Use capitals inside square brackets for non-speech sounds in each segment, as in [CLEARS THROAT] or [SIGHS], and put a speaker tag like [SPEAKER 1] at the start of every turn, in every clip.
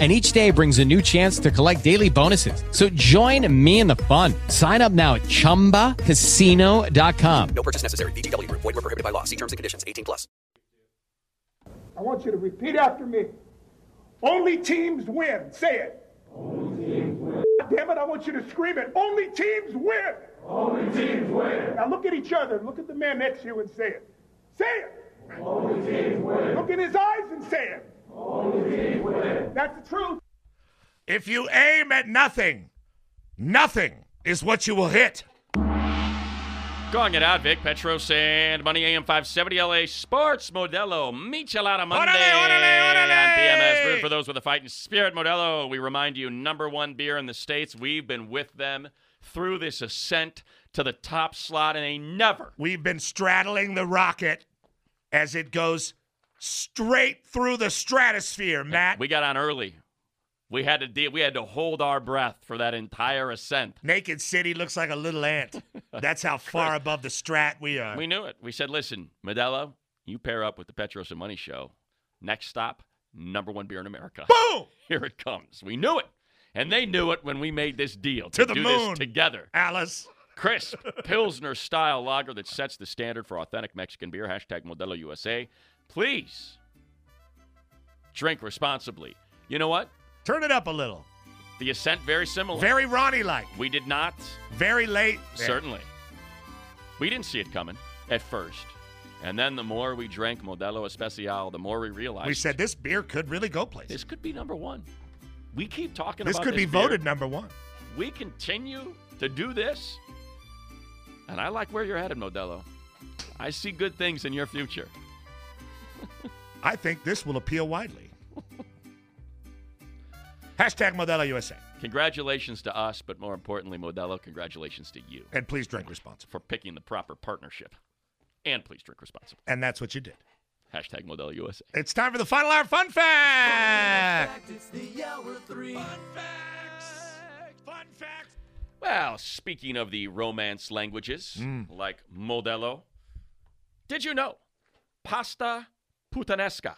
[SPEAKER 1] and each day brings a new chance to collect daily bonuses. So join me in the fun. Sign up now at ChumbaCasino.com.
[SPEAKER 2] No purchase necessary. VGW. Void were prohibited by law. See terms and conditions. 18 plus.
[SPEAKER 3] I want you to repeat after me. Only teams win. Say it.
[SPEAKER 4] Only teams win.
[SPEAKER 3] Damn it, I want you to scream it. Only teams win.
[SPEAKER 4] Only teams win.
[SPEAKER 3] Now look at each other. Look at the man next to you and say it. Say it.
[SPEAKER 4] Only teams win.
[SPEAKER 3] Look in his eyes and say it.
[SPEAKER 4] Only teams win.
[SPEAKER 3] That's the truth.
[SPEAKER 5] If you aim at nothing, nothing is what you will hit.
[SPEAKER 6] Calling it out, Vic Petros and Money AM 570 LA Sports Modelo Michelada Monday
[SPEAKER 5] Orale, orale, orale.
[SPEAKER 6] on PMS. Brewed for those with a fighting spirit. Modelo, we remind you, number one beer in the States. We've been with them through this ascent to the top slot, and they never
[SPEAKER 5] We've been straddling the rocket as it goes straight through the stratosphere, Matt.
[SPEAKER 6] We got on early. We had to deal. We had to hold our breath for that entire ascent.
[SPEAKER 5] Naked City looks like a little ant. [LAUGHS] That's how far above the strat we are.
[SPEAKER 6] We knew it. We said, "Listen, Modelo, you pair up with the Petros and Money Show. Next stop, number one beer in America.
[SPEAKER 5] Boom! [LAUGHS]
[SPEAKER 6] Here it comes. We knew it, and they knew it when we made this deal
[SPEAKER 5] To the
[SPEAKER 6] do
[SPEAKER 5] moon.
[SPEAKER 6] this together.
[SPEAKER 5] Alice.
[SPEAKER 6] Crisp [LAUGHS] Pilsner style lager that sets the standard for authentic Mexican beer. Hashtag Modelo USA. Please drink responsibly. You know what?
[SPEAKER 5] Turn it up a little.
[SPEAKER 6] The ascent very similar.
[SPEAKER 5] Very Ronnie like.
[SPEAKER 6] we did not
[SPEAKER 5] Very late.
[SPEAKER 6] Certainly. We didn't see it coming at first. And then the more we drank Modelo Especial, the more we realized
[SPEAKER 5] We said this beer could really go places.
[SPEAKER 6] this could be number one. We keep talking
[SPEAKER 5] This
[SPEAKER 6] about
[SPEAKER 5] could be
[SPEAKER 6] beer.
[SPEAKER 5] voted number one.
[SPEAKER 6] We continue to do this. And I like where you're headed, Modelo. I see good things in your future. [LAUGHS]
[SPEAKER 5] I think this will appeal widely. Hashtag Modelo USA.
[SPEAKER 6] Congratulations to us, but more importantly, Modelo, congratulations to you
[SPEAKER 5] And please drink responsibly.
[SPEAKER 6] for picking the proper partnership. And please drink responsibly.
[SPEAKER 5] And that's what you did.
[SPEAKER 6] Hashtag Modelo USA.
[SPEAKER 5] It's time for the final hour fun fact.
[SPEAKER 7] It's the hour three.
[SPEAKER 5] Fun facts. Fun facts.
[SPEAKER 6] Well, speaking of the romance languages,
[SPEAKER 5] Mm.
[SPEAKER 6] like Modelo, did you know pasta puttanesca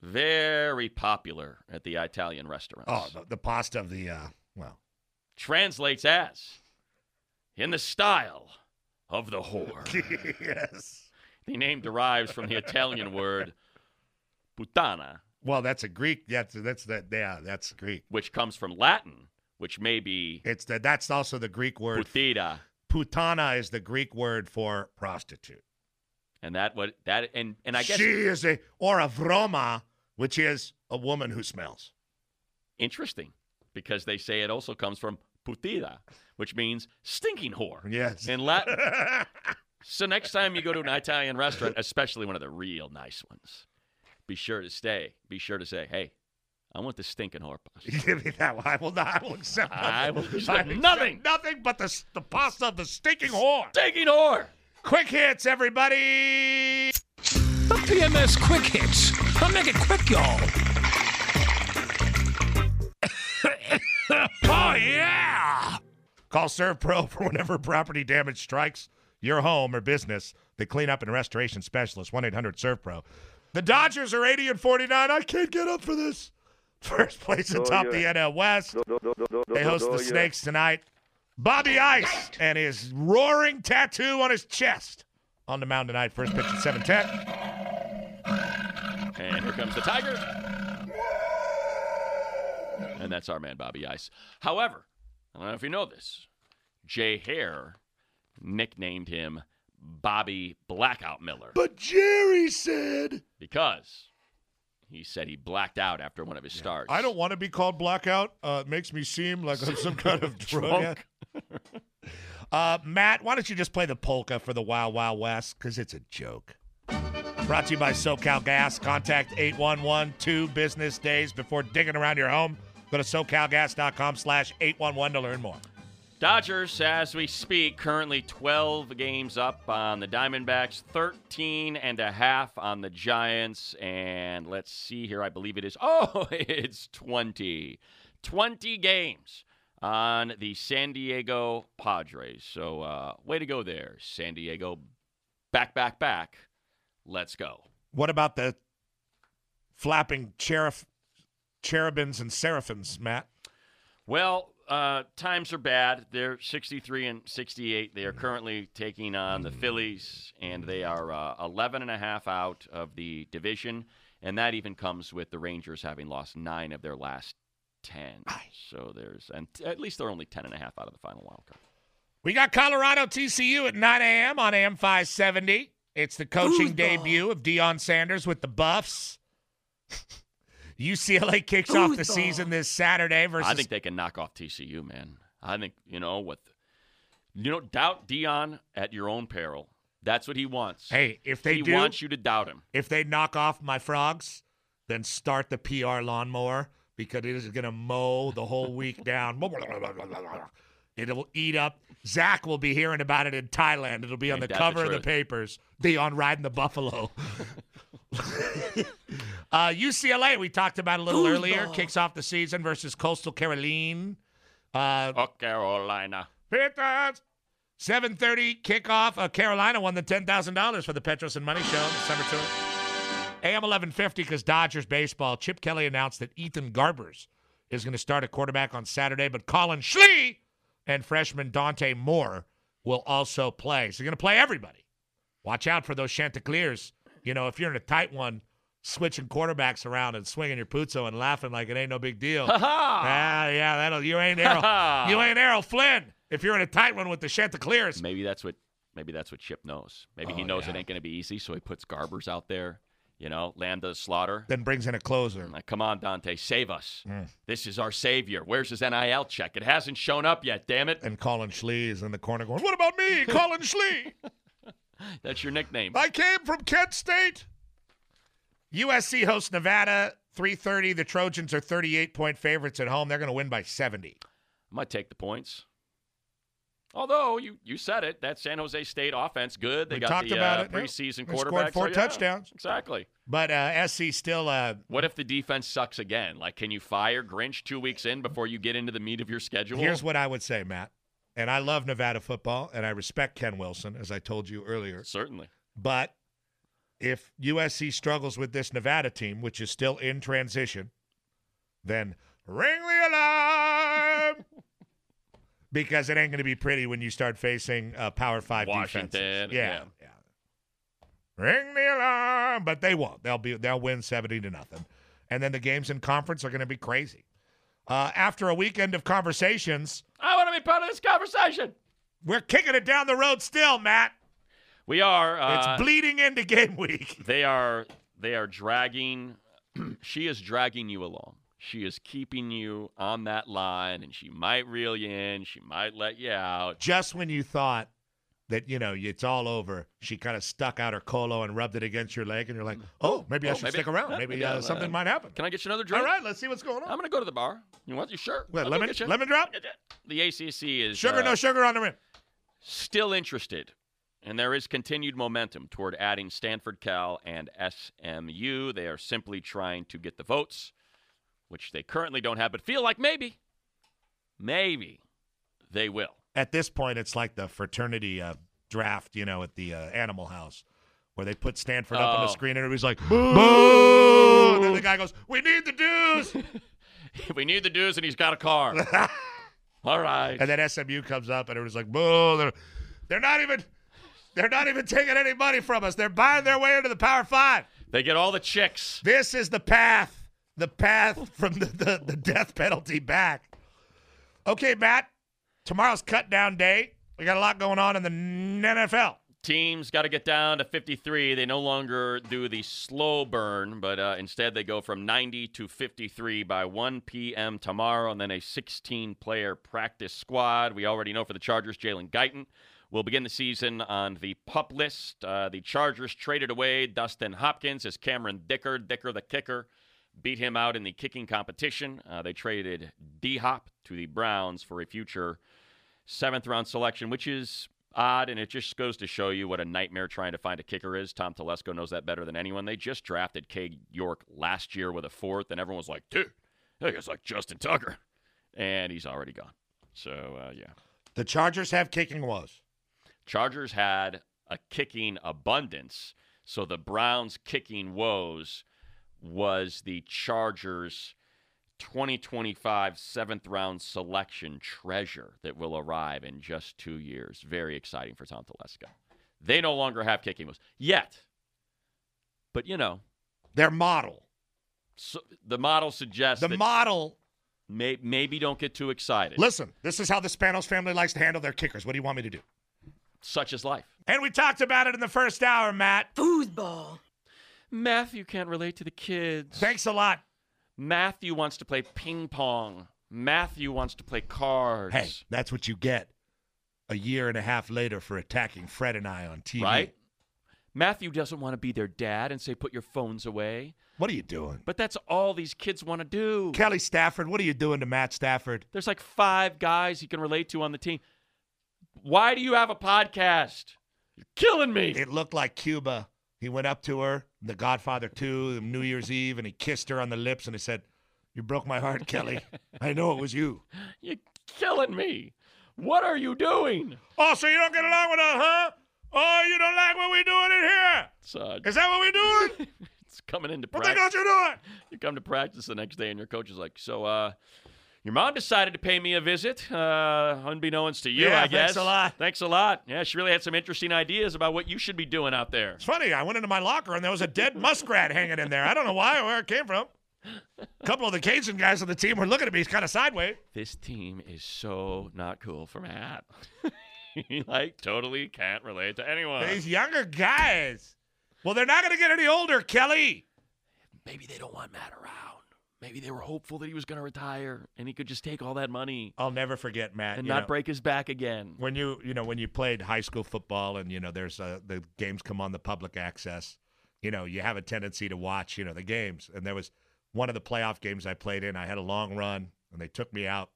[SPEAKER 6] very popular at the Italian restaurants?
[SPEAKER 5] Oh, the, the pasta of the, uh, well,
[SPEAKER 6] translates as in the style of the whore. [LAUGHS]
[SPEAKER 5] yes.
[SPEAKER 6] the name derives from the Italian word puttana,
[SPEAKER 5] Well, that's a Greek. That's that's that. Yeah, that's Greek.
[SPEAKER 6] which comes from Latin, which may be
[SPEAKER 5] It's the, that's also the Greek word.
[SPEAKER 6] puttida,
[SPEAKER 5] Putana is the Greek word for prostitute.
[SPEAKER 6] And that what that and and I guess
[SPEAKER 5] she is a or a vroma, which is a woman who smells.
[SPEAKER 6] interesting because they say it also comes from putida, which means stinking whore
[SPEAKER 5] Yes.
[SPEAKER 6] in Latin. so next time you go to an Italian restaurant, especially one of the real nice ones, be sure to stay. Be sure to say, "Hey, I want the stinking whore pasta." [LAUGHS]
[SPEAKER 5] Give me that one. I will not. I will accept.
[SPEAKER 6] I will accept
[SPEAKER 5] I
[SPEAKER 6] nothing.
[SPEAKER 5] Nothing but the the pasta of the stinking whore.
[SPEAKER 6] Stinking whore.
[SPEAKER 5] Quick hits, everybody.
[SPEAKER 8] The PMS Quick Hits. I'll make it quick, y'all. [COUGHS] oh, yeah.
[SPEAKER 5] Call SERVPRO for whenever property damage strikes your home or business. The cleanup and restoration specialist, 1 800 SERVPRO. The Dodgers are 80 and 49. I can't get up for this. First place atop the NL West. They host the Snakes tonight. Bobby Ice and his roaring tattoo on his chest on the mound tonight. First pitch at 7:10.
[SPEAKER 6] And here comes the Tiger. And that's our man, Bobby Ice. However, I don't know if you know this. Jay Hare nicknamed him Bobby Blackout Miller
[SPEAKER 5] But Jerry said,
[SPEAKER 6] because he said he blacked out after one of his starts.
[SPEAKER 5] "I don't want to be called blackout. Uh, it makes me seem like I'm some kind of [LAUGHS] drug."
[SPEAKER 6] Drunk. [LAUGHS]
[SPEAKER 5] Uh, Matt, why don't you just play the polka for the Wild Wild West? Because it's a joke. Brought to you by SoCal Gas. Contact 811 two business days before digging around your home. Go to SoCalGas.com slash 811 to learn more.
[SPEAKER 6] Dodgers, as we speak, currently 12 games up on the Diamondbacks, 13 and a half on the Giants, and let's see here. I believe it is. [LAUGHS] Oh, it's 20. 20 games on the San Diego Padres. So, uh, way to go there, San Diego. Back, back, back. Let's go.
[SPEAKER 5] What about the flapping cherif- cherubins and seraphims, Matt?
[SPEAKER 6] Well, uh, times are bad. They're 63 and 68. They are currently taking on the Phillies, and they are uh, 11 and a half out of the division. And that even comes with the Rangers having lost nine of their last 10. So there's, and t- at least they're only 10 and a half out of the final wild card.
[SPEAKER 5] We got Colorado TCU at 9 a.m. on AM 570. It's the coaching debut of Deion Sanders with the Buffs. [LAUGHS] UCLA kicks off the season this Saturday versus.
[SPEAKER 6] I think they can knock off TCU, man. I think, you know, with, you know, doubt Deion at your own peril. That's what he wants.
[SPEAKER 5] hey, if they
[SPEAKER 6] he
[SPEAKER 5] do,
[SPEAKER 6] wants you to doubt him.
[SPEAKER 5] if they knock off my frogs, then start the PR lawnmower because it is going to mow the whole week [LAUGHS] down. It'll eat up. Zach will be hearing about it in Thailand. It'll be on
[SPEAKER 6] Ain't
[SPEAKER 5] the
[SPEAKER 6] that the
[SPEAKER 5] cover of the papers. on riding the buffalo. [LAUGHS] uh, UCLA, we talked about a little earlier, kicks off the season versus Coastal Caroline. Uh,
[SPEAKER 6] Oh, Carolina.
[SPEAKER 5] Panthers. 7.30 kickoff. Uh, Carolina won the $10,000 for the Petros and Money Show, December tour. AM 1150 because Dodgers baseball. Chip Kelly announced that Ethan Garbers is going to start at quarterback on Saturday, but Collin Schlee and freshman Dante Moore will also play. So you're going to play everybody. Watch out for those Chanticleers. You know, if you're in a tight one, switching quarterbacks around and swinging your puzzo and laughing like it ain't no big deal. Ah, yeah, that'll you ain't Errol. you ain't Errol Flynn. If you're in a tight one with the Chanticleers,
[SPEAKER 6] Maybe that's what maybe that's what Chip knows. Maybe he
[SPEAKER 5] Oh,
[SPEAKER 6] knows it ain't going to be easy, so he puts Garbers out there. You know, Lambda Slaughter.
[SPEAKER 5] then brings in a closer.
[SPEAKER 6] Like, come on, Dante, save us.
[SPEAKER 5] Mm.
[SPEAKER 6] This is our savior. Where's his NIL check? It hasn't shown up yet. Damn it!
[SPEAKER 5] And Collin Schlee is in the corner going, "What about me, [LAUGHS] Collin Schlee?
[SPEAKER 6] That's your nickname.
[SPEAKER 5] I came from Kent State." USC hosts Nevada 3:30. The Trojans are 38 point favorites at home. They're going to win by 70.
[SPEAKER 6] I might take the points. Although you you said it, that San Jose State offense good. They
[SPEAKER 5] We
[SPEAKER 6] got
[SPEAKER 5] talked
[SPEAKER 6] the
[SPEAKER 5] about
[SPEAKER 6] uh,
[SPEAKER 5] it, yeah.
[SPEAKER 6] preseason
[SPEAKER 5] scored
[SPEAKER 6] quarterback.
[SPEAKER 5] four
[SPEAKER 6] so, yeah,
[SPEAKER 5] touchdowns.
[SPEAKER 6] Exactly.
[SPEAKER 5] But uh, SC still uh,
[SPEAKER 6] What if the defense sucks again? Like, can you fire Grinch two weeks in before you get into the meat of your schedule?
[SPEAKER 5] Here's what I would say, Matt. And I love Nevada football, and I respect Ken Wilson, as I told you earlier.
[SPEAKER 6] certainly.
[SPEAKER 5] But if USC struggles with this Nevada team, which is still in transition, then ring the alarm. [LAUGHS] because it ain't going to be pretty when you start facing uh, Power Five
[SPEAKER 6] Washington,
[SPEAKER 5] defenses.
[SPEAKER 6] yeah.
[SPEAKER 5] yeah. Ring the alarm, but they won't. They'll be they'll win seventy to nothing, and then the games in conference are going to be crazy. Uh, after a weekend of conversations,
[SPEAKER 6] I want to be part of this conversation.
[SPEAKER 5] we're kicking it down the road still, Matt.
[SPEAKER 6] We are.
[SPEAKER 5] It's
[SPEAKER 6] Uh,
[SPEAKER 5] bleeding into game week.
[SPEAKER 6] they are. They are dragging. [CLEARS THROAT] she is dragging you along. She is keeping you on that line, and she might reel you in. She might let you out.
[SPEAKER 5] just when you thought that you know it's all over, she kind of stuck out her colo and rubbed it against your leg, and you're like, "Oh, maybe I
[SPEAKER 6] oh,
[SPEAKER 5] should
[SPEAKER 6] maybe-
[SPEAKER 5] stick around.
[SPEAKER 6] yeah,
[SPEAKER 5] Maybe
[SPEAKER 6] maybe
[SPEAKER 5] uh, something
[SPEAKER 6] uh,
[SPEAKER 5] might happen."
[SPEAKER 6] Can I get you another drink?
[SPEAKER 5] All right, let's see what's going on.
[SPEAKER 6] I'm gonna go to the bar. You want your shirt?
[SPEAKER 5] What, lemon, lemon drop,
[SPEAKER 6] The ACC is
[SPEAKER 5] sugar,
[SPEAKER 6] uh,
[SPEAKER 5] no sugar on the rim.
[SPEAKER 6] still interested, and there is continued momentum toward adding Stanford, Cal, and SMU. They are simply trying to get the votes, which they currently don't have, but feel like maybe, maybe they will.
[SPEAKER 5] At this point, it's like the fraternity uh, draft, you know, at the uh, Animal House. Where they put Stanford up on the
[SPEAKER 6] Oh.
[SPEAKER 5] screen and everybody's like, boo! And then the guy goes, We need the dues! [LAUGHS]
[SPEAKER 6] we need the dues, and he's got a car. [LAUGHS] All right.
[SPEAKER 5] and then SMU comes up and everyone's like, boo! They're, they're not even they're not even taking any money from us. They're buying their way into the Power Five.
[SPEAKER 6] They get all the chicks.
[SPEAKER 5] This is the path, the path from the, the, the death penalty back. Okay, Matt, tomorrow's cut down day. We got a lot going on in the NFL.
[SPEAKER 6] Teams got to get down to 53. They no longer do the slow burn, but uh, instead they go from 90 to 53 by 1 p.m. tomorrow, and then a 16 player practice squad. We already know for the Chargers, Jalen Guyton will begin the season on the pup list. Uh, the Chargers traded away Dustin Hopkins as Cameron Dicker, Dicker the kicker, beat him out in the kicking competition. Uh, they traded D Hop to the Browns for a future seventh round selection, which is odd, and it just goes to show you what a nightmare trying to find a kicker is. Tom Telesco knows that better than anyone. They just drafted Cade York last year with a fourth, and everyone was like, dude, that guy's like Justin Tucker. And he's already gone. So, uh, yeah.
[SPEAKER 5] The Chargers have kicking woes.
[SPEAKER 6] Chargers had a kicking abundance. So the Browns' kicking woes was the Chargers' 2025 seventh round selection treasure that will arrive in just two years. Very exciting for Tom Telesco. They no longer have kicking woes yet. But, you know,
[SPEAKER 5] Their model.
[SPEAKER 6] so the model suggests
[SPEAKER 5] The
[SPEAKER 6] that
[SPEAKER 5] model.
[SPEAKER 6] may, maybe don't get too excited.
[SPEAKER 5] Listen, this is how the Spanos family likes to handle their kickers. What do you want me to do?
[SPEAKER 6] Such is life.
[SPEAKER 5] And we talked about it in the first hour, Matt.
[SPEAKER 7] Foosball.
[SPEAKER 6] Matthew can't relate to the kids.
[SPEAKER 5] Thanks a lot.
[SPEAKER 6] Matthew wants to play ping pong. Matthew wants to play cards.
[SPEAKER 5] Hey, that's what you get a year and a half later for attacking Fred and I on TV.
[SPEAKER 6] right? Matthew doesn't want to be their dad and say, put your phones away.
[SPEAKER 5] What are you doing?
[SPEAKER 6] But that's all these kids want to do.
[SPEAKER 5] Kelly Stafford, what are you doing to Matt Stafford?
[SPEAKER 6] There's like five guys he can relate to on the team. Why do you have a podcast? You're killing me.
[SPEAKER 5] It looked like Cuba. He went up to her, The Godfather 2, New Year's Eve, and he kissed her on the lips and he said, You broke my heart, Kelly. I know it was you. [LAUGHS]
[SPEAKER 6] You're killing me. What are you doing?
[SPEAKER 5] Oh, so you don't get along with us, huh? Oh, you don't like what we're doing in here?
[SPEAKER 6] Uh,
[SPEAKER 5] Is that what we're doing? [LAUGHS]
[SPEAKER 6] it's coming into practice.
[SPEAKER 5] what the hell you doing?
[SPEAKER 6] You come to practice the next day, and your coach is like, "So, uh, your mom decided to pay me a visit, uh, unbeknownst to you,
[SPEAKER 5] Yeah,
[SPEAKER 6] I guess.
[SPEAKER 5] thanks a lot.
[SPEAKER 6] Thanks a lot. Yeah, she really had some interesting ideas about what you should be doing out there.
[SPEAKER 5] It's funny. I went into my locker and there was a dead muskrat hanging in there. I don't know why or where it came from. A couple of the Cajun guys on the team were looking at me kind of sideways.
[SPEAKER 6] This team is so not cool for Matt. he [LAUGHS] like totally can't relate to anyone.
[SPEAKER 5] These younger guys. Well, they're not going to get any older, Kelly.
[SPEAKER 6] Maybe they don't want Matt around. Maybe they were hopeful that he was going to retire and he could just take all that money
[SPEAKER 5] I'll never forget, Matt.
[SPEAKER 6] and not
[SPEAKER 5] know,
[SPEAKER 6] break his back again.
[SPEAKER 5] when you you know when you played high school football and you know there's uh, the games come on the public access. You know you have a tendency to watch you know the games, and there was one of the playoff games I played in. I had a long run, and they took me out,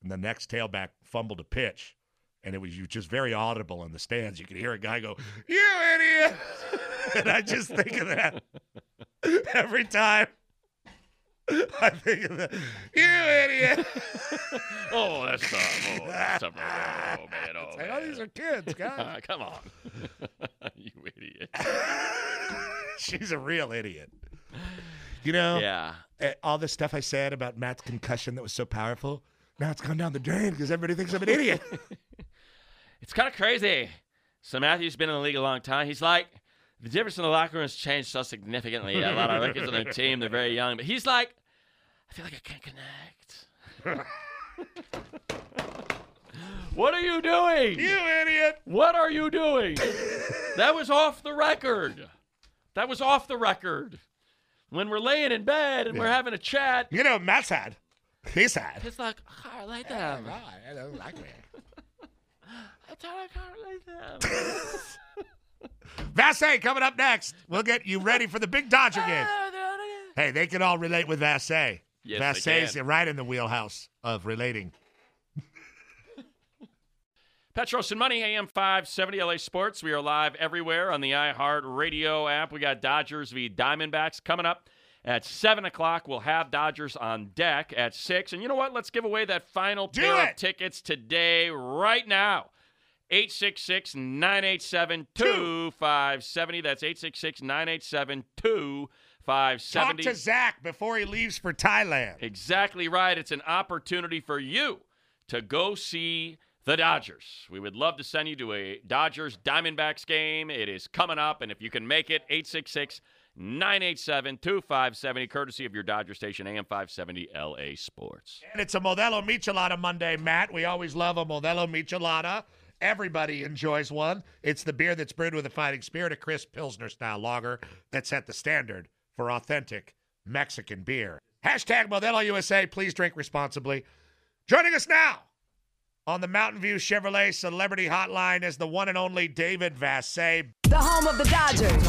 [SPEAKER 5] and the next tailback fumbled a pitch. And it was you just very audible in the stands. You could hear a guy go, "You idiot!" [LAUGHS] and I just think of that [LAUGHS] every time. [LAUGHS] I think of that. You idiot! [LAUGHS]
[SPEAKER 6] Oh, that's tough. Oh, that's tough. right. Oh, man. Oh,
[SPEAKER 5] It's like, oh, these are kids, [LAUGHS] guys.
[SPEAKER 6] Ah, come on. you idiot.
[SPEAKER 5] She's a real idiot. You know,
[SPEAKER 6] Yeah.
[SPEAKER 5] eh, all the stuff I said about Matt's concussion that was so powerful, now it's gone down the drain because everybody thinks I'm an idiot.
[SPEAKER 6] It's kind of crazy. So Matthew's been in the league a long time. He's like, the difference in the locker room has changed so significantly. A lot of rookies on their team, they're very young. But he's like, I feel like I can't connect. [LAUGHS] what are you doing?
[SPEAKER 5] you idiot.
[SPEAKER 6] What are you doing? that was off the record. That was off the record. When we're laying in bed and we're having a chat,
[SPEAKER 5] You know, Matt's had. He's had.
[SPEAKER 6] it's like, I like them.
[SPEAKER 5] I don't like me. [LAUGHS]
[SPEAKER 6] I thought I of like them. [LAUGHS]
[SPEAKER 5] Vassegh coming up next. We'll get you ready for the big Dodger [LAUGHS] game.
[SPEAKER 6] Ah,
[SPEAKER 5] Hey, they can all relate with Vassegh.
[SPEAKER 6] Yes, they Vassegh's
[SPEAKER 5] right in the wheelhouse of relating. [LAUGHS]
[SPEAKER 6] Petros and Money, AM 570 LA Sports. We are live everywhere on the iHeart Radio app. We got Dodgers v. Diamondbacks coming up at 7 o'clock. We'll have Dodgers on deck at 6. And you know what? Let's give away that final
[SPEAKER 5] Do
[SPEAKER 6] pair
[SPEAKER 5] it!
[SPEAKER 6] of tickets today, right now. 866 987 2570. That's 866 987
[SPEAKER 5] Talk
[SPEAKER 6] 2570.
[SPEAKER 5] to Zach before he leaves for Thailand.
[SPEAKER 6] Exactly right. It's an opportunity for you to go see the Dodgers. We would love to send you to a Dodgers Diamondbacks game. It is coming up, and if you can make it, 866 987 2570, courtesy of your Dodger station, AM 570 LA Sports.
[SPEAKER 5] And it's a Modelo Michelada Monday, Matt. We always love a Modelo Michelada. Everybody enjoys one. It's the beer that's brewed with a fighting spirit, a crisp Pilsner style lager that set the standard for authentic Mexican beer. Hashtag Modelo USA. Please drink responsibly. Joining us now on the Mountain View Chevrolet Celebrity Hotline is the one and only David Vassegh.
[SPEAKER 7] The home of the Dodgers.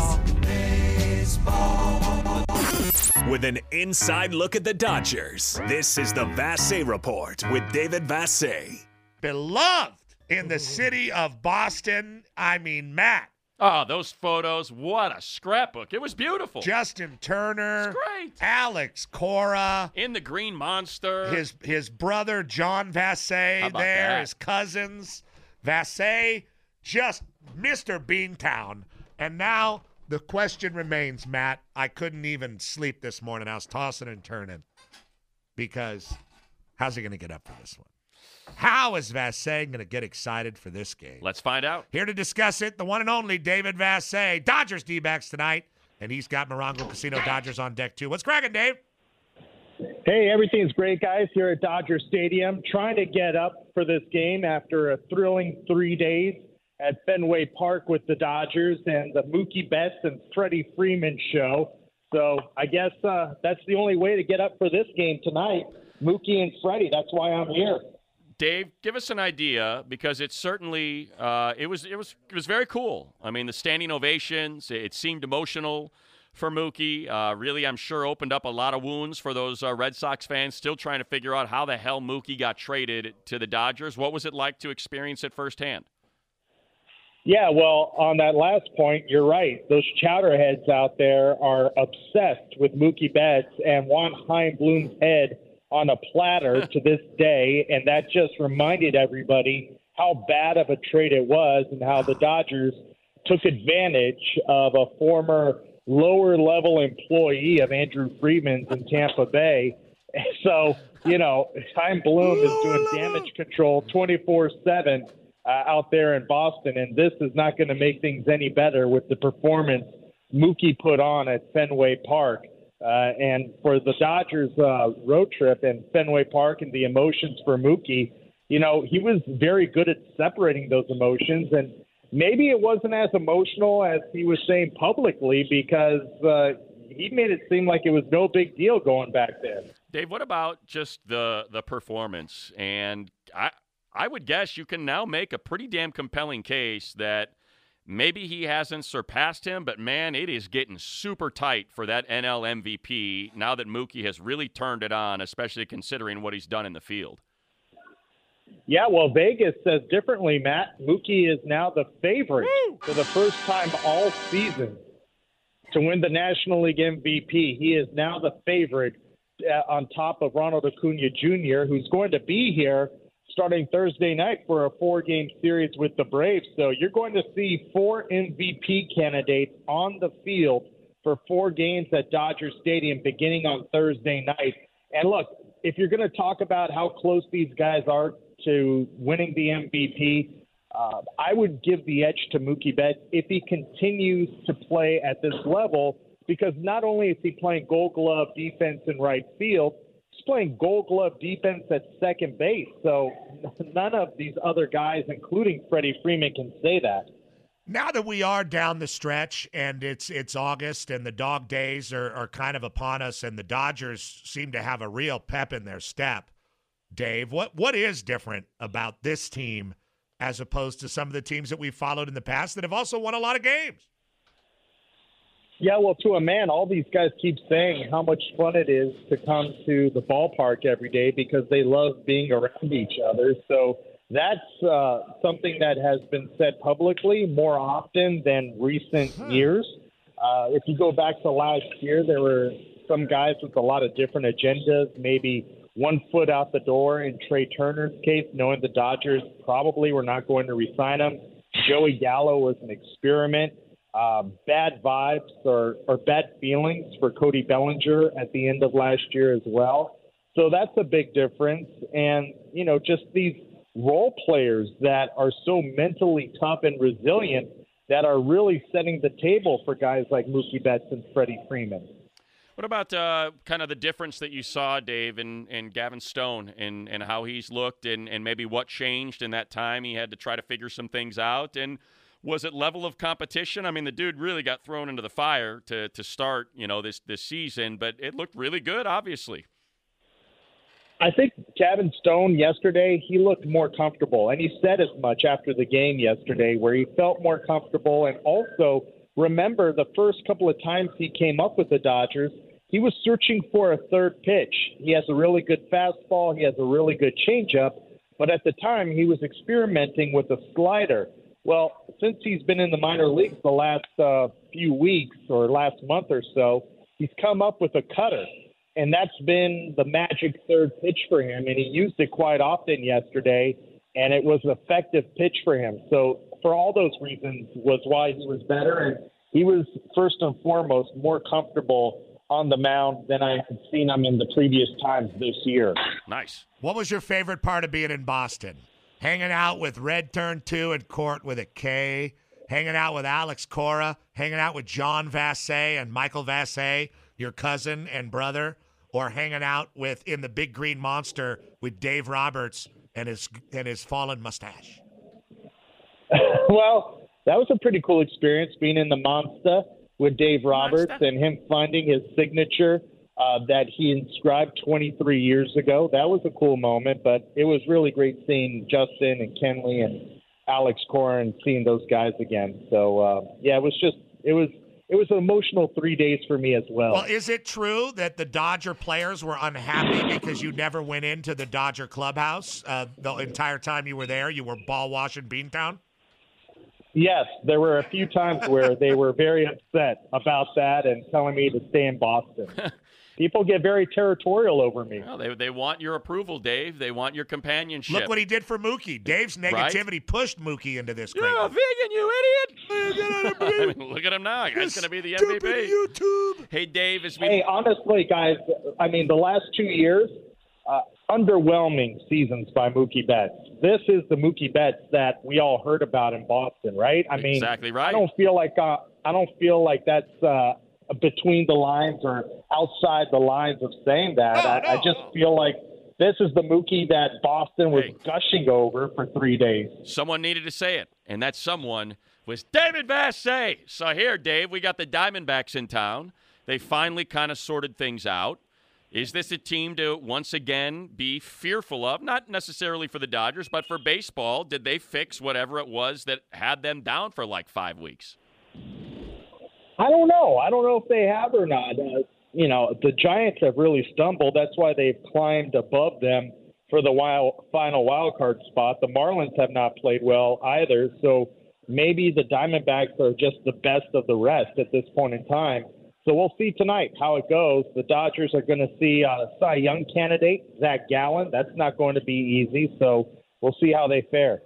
[SPEAKER 9] With an inside look at the Dodgers, this is the Vassegh Report with David Vassegh.
[SPEAKER 5] beloved in the city of Boston. I mean, Matt.
[SPEAKER 6] Oh, those photos. What a scrapbook. It was beautiful.
[SPEAKER 5] Justin Turner.
[SPEAKER 6] It's great.
[SPEAKER 5] Alex Cora.
[SPEAKER 6] In the Green Monster.
[SPEAKER 5] His his brother John
[SPEAKER 6] Vassegh
[SPEAKER 5] there,
[SPEAKER 6] that?
[SPEAKER 5] his cousins. Vassegh, just Mr. Beantown. And now the question remains, Matt. I couldn't even sleep this morning. I was tossing and turning because how's he going to get up for this one? How is Vassegh going to get excited for this game?
[SPEAKER 6] Let's find out.
[SPEAKER 5] Here to discuss it, the one and only David Vassegh. Dodgers D backs tonight, and he's got Morongo Casino Dodgers on deck too. What's cracking, Dave?
[SPEAKER 9] Hey, everything's great, guys, here at Dodger Stadium. Trying to get up for this game after a thrilling three days at Fenway Park with the Dodgers and the Mookie Betts and Freddie Freeman show. So I guess uh, that's the only way to get up for this game tonight. Mookie and Freddie. That's why I'm here.
[SPEAKER 6] Dave, give us an idea because it certainly uh, it was it was it was very cool. I mean, the standing ovations. It seemed emotional for Mookie. Uh, really, I'm sure opened up a lot of wounds for those uh, Red Sox fans still trying to figure out how the hell Mookie got traded to the Dodgers. What was it like to experience it firsthand?
[SPEAKER 9] Yeah, well, on that last point, you're right. Those chowderheads out there are obsessed with Mookie Betts and want Chaim Bloom's head on a platter [LAUGHS] to this day, and that just reminded everybody how bad of a trade it was and how the Dodgers took advantage of a former lower level employee of Andrew Friedman's in Tampa Bay. [LAUGHS] So, you know, Chaim Bloom is doing damage control 24 7 uh, out there in Boston, and this is not going to make things any better with the performance Mookie put on at Fenway Park. Uh, and for the Dodgers uh, road trip and Fenway Park and the emotions for Mookie, you know, he was very good at separating those emotions. And maybe it wasn't as emotional as he was saying publicly because uh, he made it seem like it was no big deal going back then.
[SPEAKER 6] Dave, what about just the the performance? And I I would guess you can now make a pretty damn compelling case that maybe he hasn't surpassed him, but man, it is getting super tight for that NL MVP now that Mookie has really turned it on, especially considering what he's done in the field.
[SPEAKER 9] Yeah, well, Vegas says differently, Matt. Mookie is now the favorite for the first time all season to win the National League MVP. He is now the favorite uh, on top of Ronald Acuna Jr., who's going to be here starting Thursday night for a four game series with the Braves. So you're going to see four MVP candidates on the field for four games at Dodger Stadium beginning on Thursday night. And look, if you're going to talk about how close these guys are to winning the MVP, uh, I would give the edge to Mookie Betts if he continues to play at this level because not only is he playing gold glove defense in right field, he's playing gold glove defense at second base. So none of these other guys, including Freddie Freeman, can say that.
[SPEAKER 5] Now that we are down the stretch and it's it's August and the dog days are, are kind of upon us and the Dodgers seem to have a real pep in their step, Dave, what what is different about this team as opposed to some of the teams that we've followed in the past that have also won a lot of games?
[SPEAKER 9] Yeah, well, to a man, all these guys keep saying how much fun it is to come to the ballpark every day because they love being around each other. So that's uh, something that has been said publicly more often than recent years. Uh, if you go back to last year, there were some guys with a lot of different agendas, maybe one foot out the door in Trey Turner's case, knowing the Dodgers probably were not going to resign him. Joey Gallo was an experiment. Uh, bad vibes or, or bad feelings for Cody Bellinger at the end of last year as well. So that's a big difference. And, you know, just these role players that are so mentally tough and resilient that are really setting the table for guys like Mookie Betts and Freddie Freeman.
[SPEAKER 6] What about uh, kind of the difference that you saw, Dave, and, in Gavin Stone and, and how he's looked and, and maybe what changed in that time? He had to try to figure some things out. And was it level of competition? I mean, the dude really got thrown into the fire to, to start, you know, this, this season, but it looked really good, obviously.
[SPEAKER 9] I think Gavin Stone yesterday, he looked more comfortable. And he said as much after the game yesterday, where he felt more comfortable. And also, remember the first couple of times he came up with the Dodgers, he was searching for a third pitch. He has a really good fastball, he has a really good changeup. but at the time he was experimenting with a slider. Well, since he's been in the minor leagues the last uh, few weeks or last month or so, he's come up with a cutter. And that's been the magic third pitch for him. And he used it quite often yesterday, and it was an effective pitch for him. So, for all those reasons, was why he was better. And he was, first and foremost, more comfortable on the mound than I had seen him in the previous times this year.
[SPEAKER 6] Nice.
[SPEAKER 5] What was your favorite part of being in Boston? Hanging out with Red Turn 2 and Court with a K, hanging out with Alex Cora, hanging out with John Vassegh and Michael Vassegh, your cousin and brother, or hanging out with in the Big Green Monster with Dave Roberts and his and his fallen mustache. [LAUGHS]
[SPEAKER 9] well, that was a pretty cool experience being in the Monster with Dave Roberts and him finding his signature uh, that he inscribed 23 years ago. That was a cool moment, but it was really great seeing Justin and Kenley and Alex Corin seeing those guys again. So uh, yeah, it was just it was it was an emotional three days for me as well.
[SPEAKER 5] Well, is it true that the Dodger players were unhappy because you never went into the Dodger clubhouse uh, the entire time you were there? You were ball washing Beantown.
[SPEAKER 9] Yes, there were a few times where they were very upset about that and telling me to stay in Boston. [LAUGHS] People get very territorial over me.
[SPEAKER 6] Well, they, they want your approval, Dave. They want your companionship.
[SPEAKER 5] Look what he did for Mookie. Dave's negativity pushed Mookie into this.
[SPEAKER 6] You're a vegan, you idiot! [LAUGHS] [LAUGHS] I mean, look at him now. Guy's going to be the MVP.
[SPEAKER 5] YouTube.
[SPEAKER 6] Hey, Dave, as we
[SPEAKER 9] Hey, honestly, guys, I mean, the last two years, uh, underwhelming seasons by Mookie Betts. This is the Mookie Betts that we all heard about in Boston, right? I mean,
[SPEAKER 6] Exactly right.
[SPEAKER 9] I don't feel like uh, I don't feel like that's uh, between the lines or outside the lines of saying that.
[SPEAKER 5] No,
[SPEAKER 9] I, I just feel like this is the Mookie that Boston was
[SPEAKER 6] Hey.
[SPEAKER 9] gushing over for three days.
[SPEAKER 6] someone needed to say it, and that someone was David Vassegh. So here, Dave, we got the Diamondbacks in town. They finally kind of sorted things out. Is this a team to once again be fearful of? Not necessarily for the Dodgers, but for baseball. Did they fix whatever it was that had them down for like five weeks?
[SPEAKER 9] I don't know. I don't know if they have or not. Uh, you know, the Giants have really stumbled. That's why they've climbed above them for the wild, final wild card spot. The Marlins have not played well either. So maybe the Diamondbacks are just the best of the rest at this point in time. So we'll see tonight how it goes. The Dodgers are going to see uh, Cy Young candidate Zach Gallen. That's not going to be easy. So we'll see how they fare.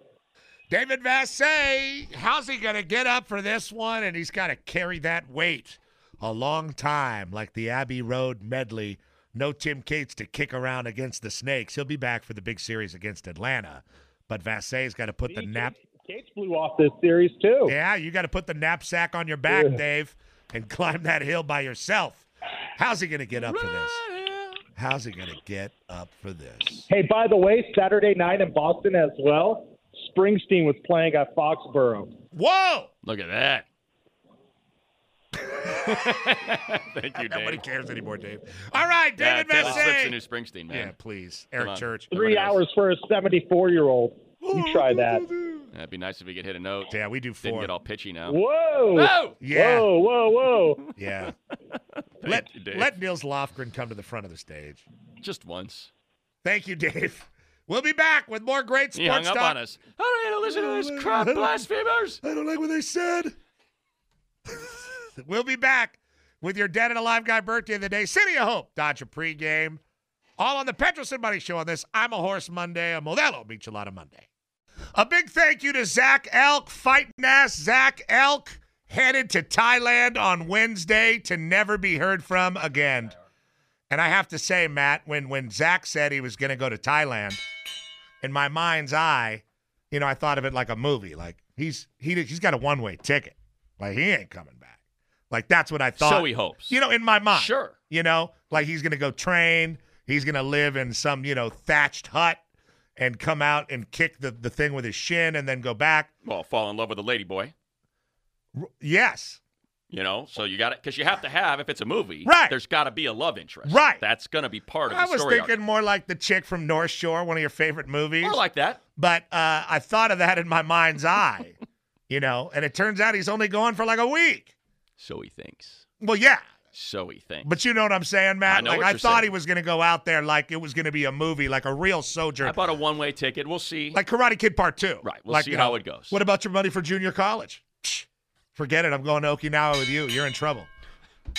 [SPEAKER 5] David Vassegh, how's he going to get up for this one? And he's got to carry that weight a long time, like the Abbey Road medley. No Tim Cates to kick around against the Snakes. He'll be back for the big series against Atlanta. But Vassegh's got to put the nap.
[SPEAKER 9] Cates blew off this series too.
[SPEAKER 5] Yeah, you got to put the knapsack on your back,
[SPEAKER 9] Yeah.
[SPEAKER 5] Dave, and [LAUGHS] climb that hill by yourself. How's he going to get up for this? How's he going to get up for this?
[SPEAKER 9] Hey, by the way, Saturday night in Boston as well, Springsteen was playing at Foxborough.
[SPEAKER 5] Whoa!
[SPEAKER 6] Look at that. [LAUGHS] Thank you, [LAUGHS] Dave.
[SPEAKER 5] Nobody cares anymore, Dave. All right,
[SPEAKER 6] Yeah,
[SPEAKER 5] David
[SPEAKER 6] Taylor Swift's the new Springsteen, man.
[SPEAKER 5] Yeah, please. Eric. Church.
[SPEAKER 9] Three
[SPEAKER 6] Nobody
[SPEAKER 9] hours for a 74 year old. You try that.
[SPEAKER 6] That'd be nice if we could hit a note.
[SPEAKER 5] Yeah, we do four.
[SPEAKER 6] Didn't get all pitchy now.
[SPEAKER 9] Whoa.
[SPEAKER 6] Oh!
[SPEAKER 5] Yeah.
[SPEAKER 9] Whoa, whoa, whoa. [LAUGHS]
[SPEAKER 5] Yeah. Let
[SPEAKER 6] you,
[SPEAKER 5] let Nils Lofgren come to the front of the stage.
[SPEAKER 6] Just once.
[SPEAKER 5] Thank you, Dave. We'll be back with more great
[SPEAKER 6] He hung
[SPEAKER 5] sports
[SPEAKER 6] up
[SPEAKER 5] talk.
[SPEAKER 6] on us. I don't need to listen to this crap, blasphemers.
[SPEAKER 5] I don't like what they said. we'll be back with your dead and alive guy birthday of the day, City of Hope, Dodger pregame. All on the Petros and Money Show on this I'm a Horse Monday, a Modelo Michelada Monday. A big thank you to Zach Elk, fighting ass Zach Elk, headed to Thailand on Wednesday to never be heard from again. And I have to say, Matt, when when Zach said he was going to go to Thailand, in my mind's eye, you know, I thought of it like a movie. Like he's he he's got a one way ticket. Like he ain't coming back. Like that's what I thought.
[SPEAKER 6] So he hopes.
[SPEAKER 5] You know, in my mind.
[SPEAKER 6] Sure.
[SPEAKER 5] You know, like he's gonna go train. He's gonna live in some you know thatched hut and come out and kick the the thing with his shin and then go back.
[SPEAKER 6] Well, fall in love with a lady boy.
[SPEAKER 5] R- Yes.
[SPEAKER 6] You know, so you got it because you have to have if it's a movie.
[SPEAKER 5] Right.
[SPEAKER 6] There's got to be a love interest.
[SPEAKER 5] Right.
[SPEAKER 6] That's going to be part of the
[SPEAKER 5] I was
[SPEAKER 6] story.
[SPEAKER 5] thinking
[SPEAKER 6] arc.
[SPEAKER 5] more like the chick from North Shore, one of your favorite movies.
[SPEAKER 6] Or like that.
[SPEAKER 5] but uh, I thought of that in my mind's eye, [LAUGHS] you know, and it turns out he's only going for like a week.
[SPEAKER 6] So he thinks.
[SPEAKER 5] Well, yeah.
[SPEAKER 6] So he thinks.
[SPEAKER 5] But you know what I'm saying, Matt?
[SPEAKER 6] I know
[SPEAKER 5] like I thought
[SPEAKER 6] saying.
[SPEAKER 5] he was going to go out there like it was going to be a movie, like a real soldier,
[SPEAKER 6] I bought a one-way ticket. We'll see.
[SPEAKER 5] like Karate Kid Part Two.
[SPEAKER 6] Right, we'll
[SPEAKER 5] like,
[SPEAKER 6] see how
[SPEAKER 5] know,
[SPEAKER 6] it goes.
[SPEAKER 5] What about your money for junior college? Psh, Forget it. I'm going to Okinawa with you. You're in trouble.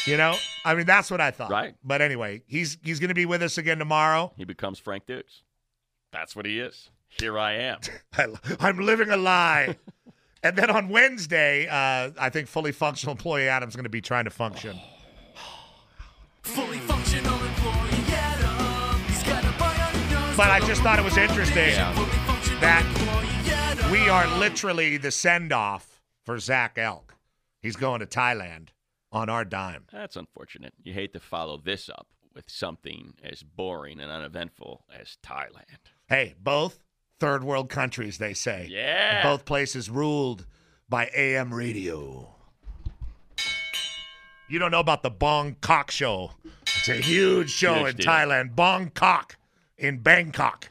[SPEAKER 5] You know, I mean, that's what I thought.
[SPEAKER 6] Right.
[SPEAKER 5] But anyway, he's he's going to be with us again tomorrow.
[SPEAKER 6] he becomes Frank Dux. That's what he is. Here I am. [LAUGHS]
[SPEAKER 5] I, I'm living a lie. [LAUGHS] and then on Wednesday, uh, I think fully functional employee Adam's going to be trying to function. [SIGHS]
[SPEAKER 10] Fully functional employee Adam. He's got a bionic nose.
[SPEAKER 5] But I just thought it was interesting
[SPEAKER 6] Yeah.
[SPEAKER 5] That we are literally the send off for Zach Elk. He's going to Thailand on our dime.
[SPEAKER 6] That's unfortunate. You hate to follow this up with something as boring and uneventful as Thailand.
[SPEAKER 5] Hey, both third world countries, they say.
[SPEAKER 6] Yeah.
[SPEAKER 5] Both places ruled by AM radio. You don't know about the Bong Kok show. It's a huge show
[SPEAKER 6] Huge
[SPEAKER 5] in
[SPEAKER 6] deal.
[SPEAKER 5] Thailand. Bong Kok in Bangkok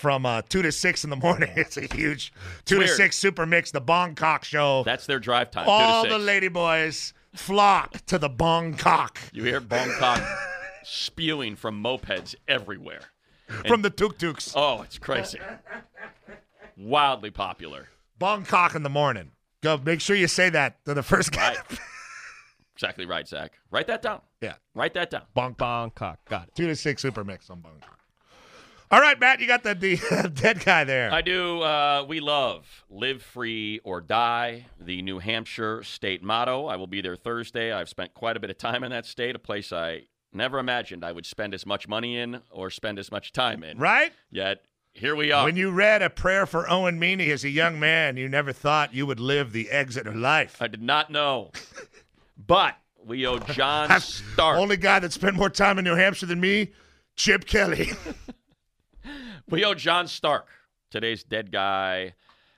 [SPEAKER 5] from uh, 2 to 6 in the morning. [LAUGHS] It's a huge 2 to 6 super mix, the Bong Kok show.
[SPEAKER 6] That's their drive time.
[SPEAKER 5] All
[SPEAKER 6] two to
[SPEAKER 5] the
[SPEAKER 6] six.
[SPEAKER 5] lady boys flock to the Bong Kok
[SPEAKER 6] You hear Bangkok [LAUGHS] spewing from mopeds everywhere.
[SPEAKER 5] from the tuk tuks.
[SPEAKER 6] Oh, it's crazy. Wildly popular.
[SPEAKER 5] Bong Kok in the morning. Go make sure you say that to the first guy.
[SPEAKER 6] Right. exactly right, Zach. Write that down.
[SPEAKER 5] yeah.
[SPEAKER 6] Write that down.
[SPEAKER 5] Bonk
[SPEAKER 1] Bangkok. Got it.
[SPEAKER 5] Two to six super mix on Bone. All right, Matt, you got the, the [LAUGHS] dead guy there.
[SPEAKER 6] I do. Uh, we love live free or die, the New Hampshire state motto. I will be there Thursday. I've spent quite a bit of time in that state, a place I never imagined I would spend as much money in or spend as much time in.
[SPEAKER 5] right?
[SPEAKER 6] Yet here we are.
[SPEAKER 5] When you read a prayer for Owen Meany as a young man, you never thought you would live the exeter life.
[SPEAKER 6] I did not know, [LAUGHS] but we owe John [LAUGHS] Stark.
[SPEAKER 5] Only guy that spent more time in New Hampshire than me, Chip Kelly.
[SPEAKER 6] We owe John Stark, today's dead guy,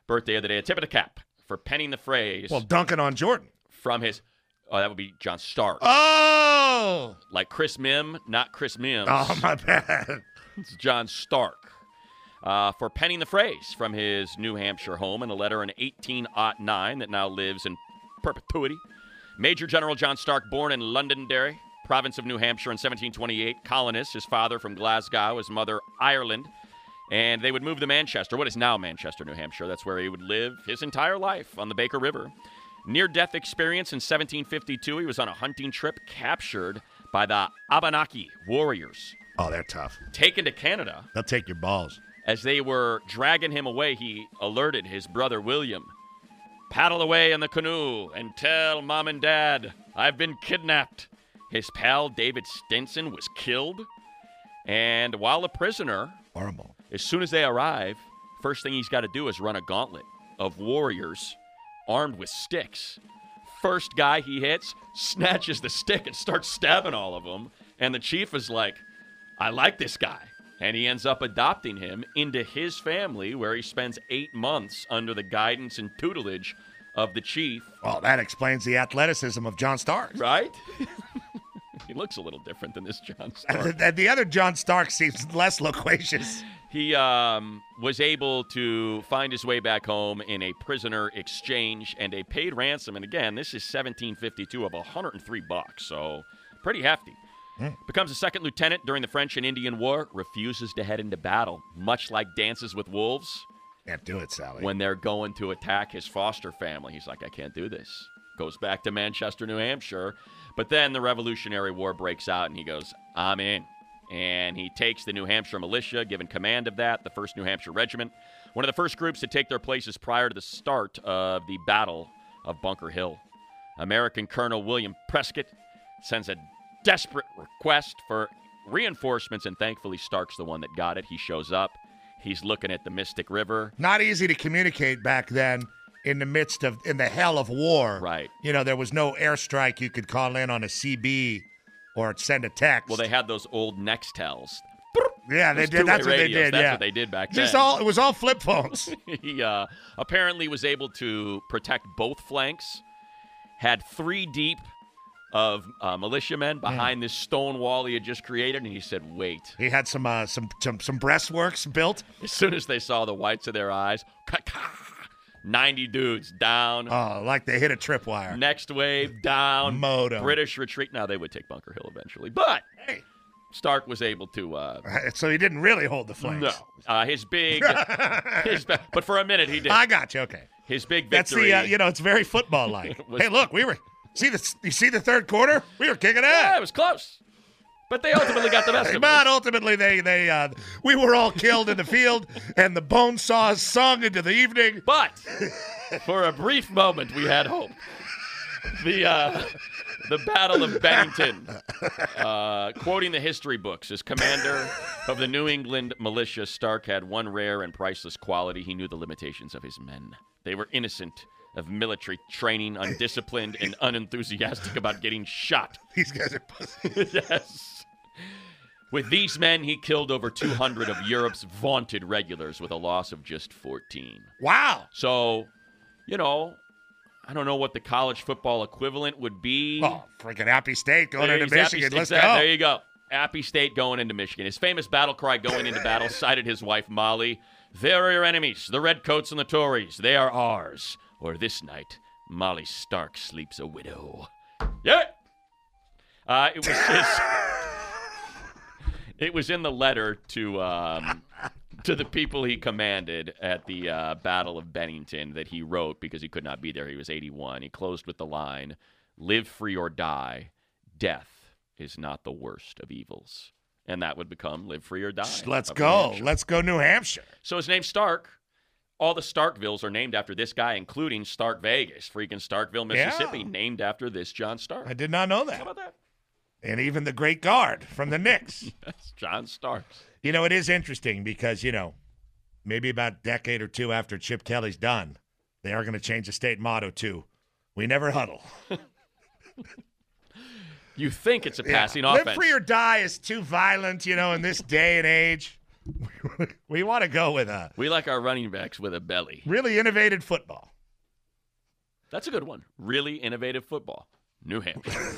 [SPEAKER 6] birthday of the day, a tip of the cap for penning the phrase
[SPEAKER 5] well, dunking on Jordan.
[SPEAKER 6] from his. Oh, that would be John Stark.
[SPEAKER 5] Oh,
[SPEAKER 6] Like Chris Mim, not Chris Mims.
[SPEAKER 5] oh my bad.
[SPEAKER 6] It's John Stark. Uh, for penning the phrase from his New Hampshire home in a letter in 1809 that now lives in perpetuity. Major General John Stark, born in Londonderry, province of New Hampshire in 1728, colonist, his father from Glasgow, his mother Ireland, and they would move to Manchester, what is now Manchester, New Hampshire. That's where he would live his entire life on the Baker River. Near death experience in 1752, he was on a hunting trip captured by the Abenaki warriors.
[SPEAKER 5] Oh, they're tough.
[SPEAKER 6] Taken to Canada,
[SPEAKER 5] They'll take your balls.
[SPEAKER 6] as they were dragging him away, he alerted his brother William. Paddle away in the canoe and tell mom and dad I've been kidnapped. His pal David Stinson was killed. And while a prisoner,
[SPEAKER 5] Horrible.
[SPEAKER 6] as soon as they arrive, first thing he's got to do is run a gauntlet of warriors armed with sticks. First guy he hits snatches the stick and starts stabbing all of them. And the chief is like, I like this guy. And he ends up adopting him into his family, where he spends eight months under the guidance and tutelage of the chief.
[SPEAKER 5] Well, that explains the athleticism of John Stark.
[SPEAKER 6] Right? [LAUGHS] he looks a little different than this John [LAUGHS] Stark.
[SPEAKER 5] The, the other John Stark seems less loquacious.
[SPEAKER 6] He um, was able to find his way back home in a prisoner exchange and a paid ransom. And again, this is 1752 of 103 bucks, so pretty hefty. Becomes a second lieutenant during the French and Indian War. Refuses to head into battle, much like Dances with Wolves
[SPEAKER 5] Can't do it, Sally.
[SPEAKER 6] when they're going to attack his foster family. He's like, I can't do this. Goes back to Manchester, New Hampshire. But then the Revolutionary War breaks out and he goes, I'm in. And he takes the New Hampshire militia, given command of that, the 1st New Hampshire Regiment, one of the first groups to take their places prior to the start of the Battle of Bunker Hill. American Colonel William Prescott sends a desperate request for reinforcements, and thankfully, Stark's the one that got it. He shows up. He's looking at the Mystic River.
[SPEAKER 5] Not easy to communicate back then in the midst of, in the hell of war.
[SPEAKER 6] Right.
[SPEAKER 5] You know, there was no airstrike you could call in on a CB or send a text.
[SPEAKER 6] Well, they had those old Nextels.
[SPEAKER 5] yeah, they did. That's what they did.
[SPEAKER 6] That's
[SPEAKER 5] yeah.
[SPEAKER 6] what they did back
[SPEAKER 5] Just
[SPEAKER 6] then.
[SPEAKER 5] all, it was all flip phones. [LAUGHS]
[SPEAKER 6] he uh, apparently was able to protect both flanks. Had three deep of uh, militiamen behind this stone wall he had just created, and he said, "Wait."
[SPEAKER 5] he had some, uh, some, some, some breastworks built.
[SPEAKER 6] As soon as they saw the whites of their eyes, 90 dudes down.
[SPEAKER 5] Oh, like they hit a tripwire.
[SPEAKER 6] Next wave down.
[SPEAKER 5] Mowed 'em.
[SPEAKER 6] British retreat. Now they would take Bunker Hill eventually, but
[SPEAKER 5] Hey.
[SPEAKER 6] Stark was able to. Uh, [LAUGHS]
[SPEAKER 5] So he didn't really hold the flames.
[SPEAKER 6] no, uh, his big, [LAUGHS] his, but for a minute he did.
[SPEAKER 5] I got you. Okay.
[SPEAKER 6] His big victory.
[SPEAKER 5] That's the uh, you know it's very football like. [LAUGHS] Hey, look, we were see the you see the third quarter? We were kicking
[SPEAKER 6] it.
[SPEAKER 5] yeah,
[SPEAKER 6] it was close, but they ultimately got the best of
[SPEAKER 5] But
[SPEAKER 6] it.
[SPEAKER 5] ultimately, they they uh, we were all killed in the field, and the bone saws sung into the evening.
[SPEAKER 6] But for a brief moment, we had hope. The uh, the Battle of Bennington, uh, quoting the history books, as commander of the New England militia, Stark had one rare and priceless quality: he knew the limitations of his men. They were innocent of military training, undisciplined, and unenthusiastic about getting shot.
[SPEAKER 5] These guys are pussies. [LAUGHS]
[SPEAKER 6] yes. With these men, he killed over 200 of Europe's vaunted regulars with a loss of just 14.
[SPEAKER 5] Wow.
[SPEAKER 6] So, you know, I don't know what the college football equivalent would be.
[SPEAKER 5] Oh, freaking Happy State going
[SPEAKER 6] There-
[SPEAKER 5] into Michigan. Let's go.
[SPEAKER 6] There you go. Appy State going into Michigan. His famous battle cry going into battle [LAUGHS] cited his wife Molly. There are your enemies, the Redcoats and the Tories. They are ours. Or this night, Molly Stark sleeps a widow. Yeah. Uh, it was [LAUGHS] his. It was in the letter to um, to the people he commanded at the uh, Battle of Bennington that he wrote because he could not be there. He was 81. He closed with the line, "Live free or die. Death is not the worst of evils." And that would become "Live free or die."
[SPEAKER 5] Let's go. Let's go, New Hampshire.
[SPEAKER 6] So his name's Stark. All the Starkvilles are named after this guy, including Stark Vegas, freaking Starkville, Mississippi,
[SPEAKER 5] Yeah.
[SPEAKER 6] named after this John Stark.
[SPEAKER 5] I did not know that.
[SPEAKER 6] How
[SPEAKER 5] that.
[SPEAKER 6] about that?
[SPEAKER 5] And even the great guard from the Knicks. [LAUGHS]
[SPEAKER 6] That's John Starks.
[SPEAKER 5] You know, it is interesting because, you know, maybe about a decade or two after Chip Kelly's done, they are going to change the state motto to We never huddle. [LAUGHS]
[SPEAKER 6] You think it's a passing
[SPEAKER 5] Live
[SPEAKER 6] offense.
[SPEAKER 5] free or die is too violent, you know, in this day and age. [LAUGHS] we want to go with a
[SPEAKER 6] we like our running backs with a belly.
[SPEAKER 5] really innovative football.
[SPEAKER 6] That's a good one. Really innovative football. New Hampshire.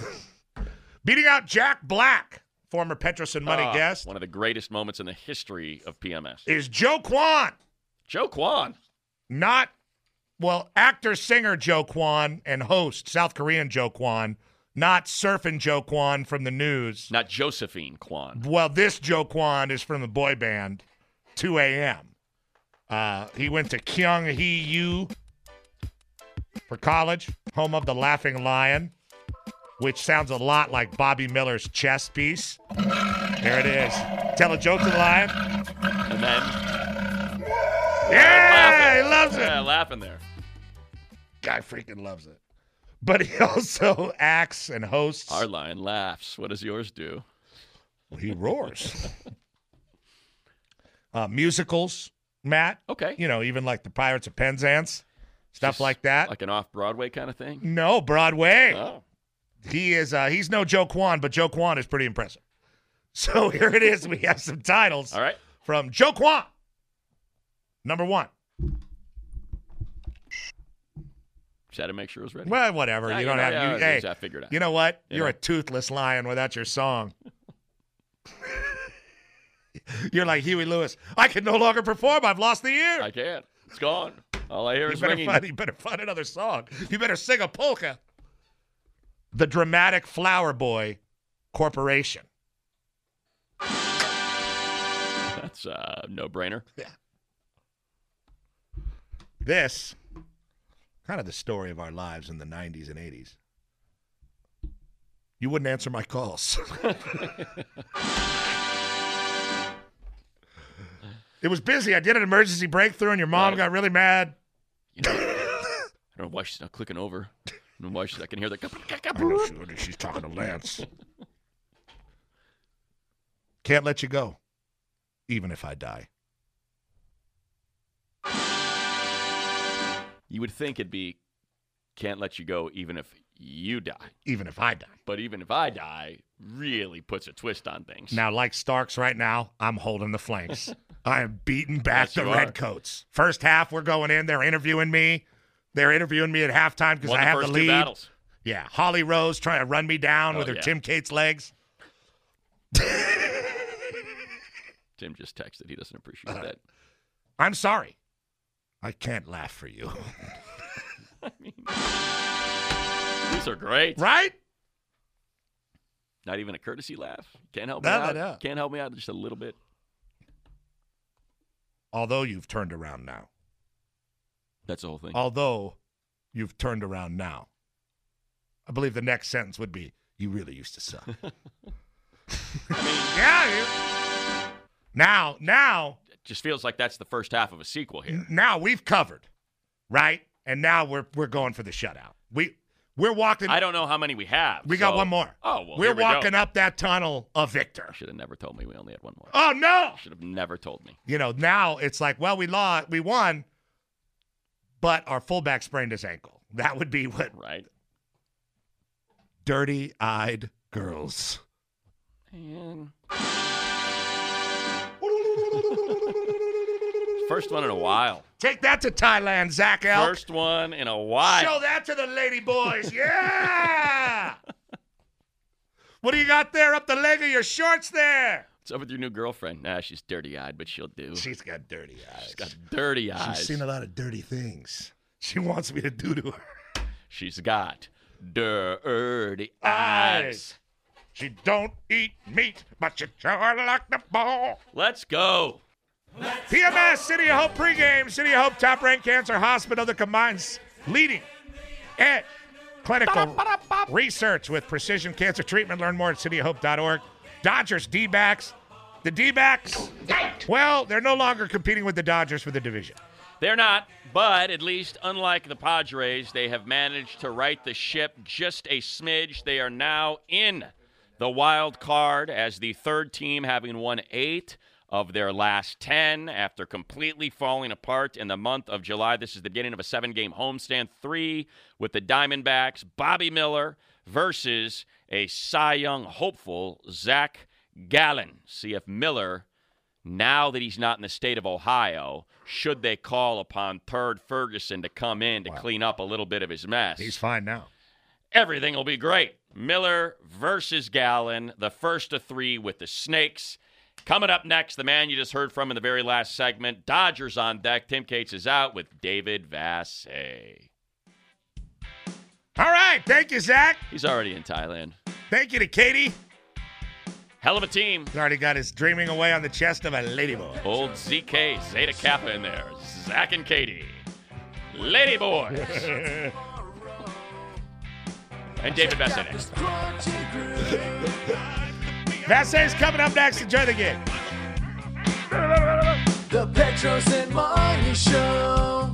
[SPEAKER 5] Beating out Jack Black, former Petros and Money
[SPEAKER 6] Ah,
[SPEAKER 5] guest,
[SPEAKER 6] One of the greatest moments in the history of PMS.
[SPEAKER 5] is Joe Kwan.
[SPEAKER 6] Joe Kwan.
[SPEAKER 5] Not, well, actor, singer Joe Kwan and host, South Korean Joe Kwan, not surfing Joe Kwan from the news.
[SPEAKER 6] Not Josephine Kwan.
[SPEAKER 5] Well, this Joe Kwan is from the boy band 2 a.m. Uh, he went to Kyung Hee U for college, home of the Laughing Lion, which sounds a lot like Bobby Miller's chess piece. There it is. Tell a joke to the lion.
[SPEAKER 6] And then
[SPEAKER 5] Yeah, he
[SPEAKER 6] laughing.
[SPEAKER 5] loves it.
[SPEAKER 6] Yeah, laughing there.
[SPEAKER 5] Guy freaking loves it. But he [LAUGHS] also acts and hosts.
[SPEAKER 6] Our lion laughs. What does yours do?
[SPEAKER 5] He roars. uh, musicals, Matt.
[SPEAKER 6] Okay.
[SPEAKER 5] You know, even like the Pirates of Penzance, stuff
[SPEAKER 6] Just
[SPEAKER 5] like that.
[SPEAKER 6] Like an off Broadway kind of thing?
[SPEAKER 5] no, Broadway.
[SPEAKER 6] Oh.
[SPEAKER 5] He is. Uh, he's no Joe Kwan, but Joe Kwan is pretty impressive. [LAUGHS] So here it is. We have some titles
[SPEAKER 6] All right.
[SPEAKER 5] from Joe Kwan. Number one.
[SPEAKER 6] Just had to make sure it was ready.
[SPEAKER 5] Well, whatever.
[SPEAKER 6] Yeah,
[SPEAKER 5] you
[SPEAKER 6] you
[SPEAKER 5] don't
[SPEAKER 6] know,
[SPEAKER 5] have.
[SPEAKER 6] yeah,
[SPEAKER 5] you, hey,
[SPEAKER 6] I figured out.
[SPEAKER 5] you know what?
[SPEAKER 6] You
[SPEAKER 5] You're a toothless lion without your song. [LAUGHS] You're like Huey Lewis. I can no longer perform. I've lost the ear.
[SPEAKER 6] I can't. It's gone. All I hear
[SPEAKER 5] You
[SPEAKER 6] is
[SPEAKER 5] better,
[SPEAKER 6] ringing.
[SPEAKER 5] find, you better find another song. You better sing a polka. The Dramatic Flower Boy Corporation.
[SPEAKER 6] That's uh, a no brainer. Yeah.
[SPEAKER 5] This, kind of the story of our lives in the 90s and 80s. You wouldn't answer my calls. it was busy. I did an emergency breakthrough, and your mom
[SPEAKER 6] Right.
[SPEAKER 5] got really mad.
[SPEAKER 6] You know, I don't know why she's not clicking over. Why she's. I can hear the.
[SPEAKER 5] I know she- she's talking to Lance. Can't let you go, even if I die.
[SPEAKER 6] You would think it'd be, can't let you go even if you die.
[SPEAKER 5] Even if I die.
[SPEAKER 6] But even if I die, really puts a twist on things.
[SPEAKER 5] Now, like Starks right now, I'm holding the flanks. [LAUGHS] I am beating back
[SPEAKER 6] Yes,
[SPEAKER 5] the. Redcoats. First half, we're going in. They're interviewing me. They're interviewing me at halftime because I have the lead.
[SPEAKER 6] battles.
[SPEAKER 5] Yeah, Holly Rowe's trying to run me down
[SPEAKER 6] Oh,
[SPEAKER 5] with her
[SPEAKER 6] yeah.
[SPEAKER 5] Tim Cates legs. [LAUGHS]
[SPEAKER 6] Tim just texted. He doesn't appreciate that.
[SPEAKER 5] I'm sorry. I can't laugh for you. [LAUGHS]
[SPEAKER 6] I mean, These are great.
[SPEAKER 5] right?
[SPEAKER 6] Not even a courtesy laugh. Can't help me
[SPEAKER 5] No,
[SPEAKER 6] out.
[SPEAKER 5] no.
[SPEAKER 6] Can't help me out just a little bit.
[SPEAKER 5] Although you've turned around now.
[SPEAKER 6] That's the whole thing.
[SPEAKER 5] Although you've turned around now. I believe the next sentence would be, you really used to suck. [LAUGHS] yeah. you- Now, now,
[SPEAKER 6] It just feels like that's the first half of a sequel here.
[SPEAKER 5] now we've covered, right? And now we're we're going for the shutout. We we're walking.
[SPEAKER 6] I don't know how many we have.
[SPEAKER 5] we got one more.
[SPEAKER 6] Oh, well,
[SPEAKER 5] we're
[SPEAKER 6] we go.
[SPEAKER 5] walking up that tunnel a victor.
[SPEAKER 6] Should have never told me we only had one more.
[SPEAKER 5] Oh no!
[SPEAKER 6] Should have never told me.
[SPEAKER 5] You know, now it's like, well, we lost, we won, but our fullback sprained his ankle. That would be what
[SPEAKER 6] Right?
[SPEAKER 5] dirty-eyed girls.
[SPEAKER 6] And first one in a while.
[SPEAKER 5] Take that to Thailand, Zach Elk.
[SPEAKER 6] First one in a while.
[SPEAKER 5] Show that to the lady boys. [LAUGHS] Yeah. what do you got there up the leg of your shorts there?
[SPEAKER 6] What's up with your new girlfriend? Nah, she's dirty eyed, but she'll do.
[SPEAKER 5] She's got dirty eyes.
[SPEAKER 6] She's got dirty eyes.
[SPEAKER 5] She's seen a lot of dirty things. She wants me to do to her.
[SPEAKER 6] She's got dirty
[SPEAKER 5] Eyes. She don't eat meat, but she sure like the ball.
[SPEAKER 6] Let's go.
[SPEAKER 5] PMS City of Hope pregame. City of Hope top ranked cancer hospital that combines leading edge clinical research with precision cancer treatment. Learn more at cityofhope.org. Dodgers D backs. The D backs, well, they're no longer competing with the Dodgers for the division.
[SPEAKER 6] They're not, but at least unlike the Padres, they have managed to right the ship just a smidge. They are now in the wild card as the third team, having won eight of their last 10 after completely falling apart in the month of July. This is the beginning of a seven game homestand, three with the Diamondbacks, Bobby Miller versus a Cy Young hopeful, Zach Gallen. See if Miller now that he's not in the state of Ohio, should they call upon Third Ferguson to come in to clean up a little bit of his mess?
[SPEAKER 5] He's fine now.
[SPEAKER 6] Everything will be great. Miller versus Gallen, the first of three with the Snakes. Coming up next, the man you just heard from in the very last segment, Dodgers on deck. Tim Cates is out with David Vassegh.
[SPEAKER 5] All right. Thank you, Zach.
[SPEAKER 6] He's already in Thailand.
[SPEAKER 5] Thank you to Katie.
[SPEAKER 6] Hell of a team.
[SPEAKER 5] He's already got his dreaming away on the chest of a ladyboy.
[SPEAKER 6] Old ZK, Zeta Kappa in there. Zach and Katie. Lady Boys. [LAUGHS] and David Vassegh next.
[SPEAKER 5] Vassegh's coming up next. Enjoy the game.
[SPEAKER 10] The Petros and Money Show.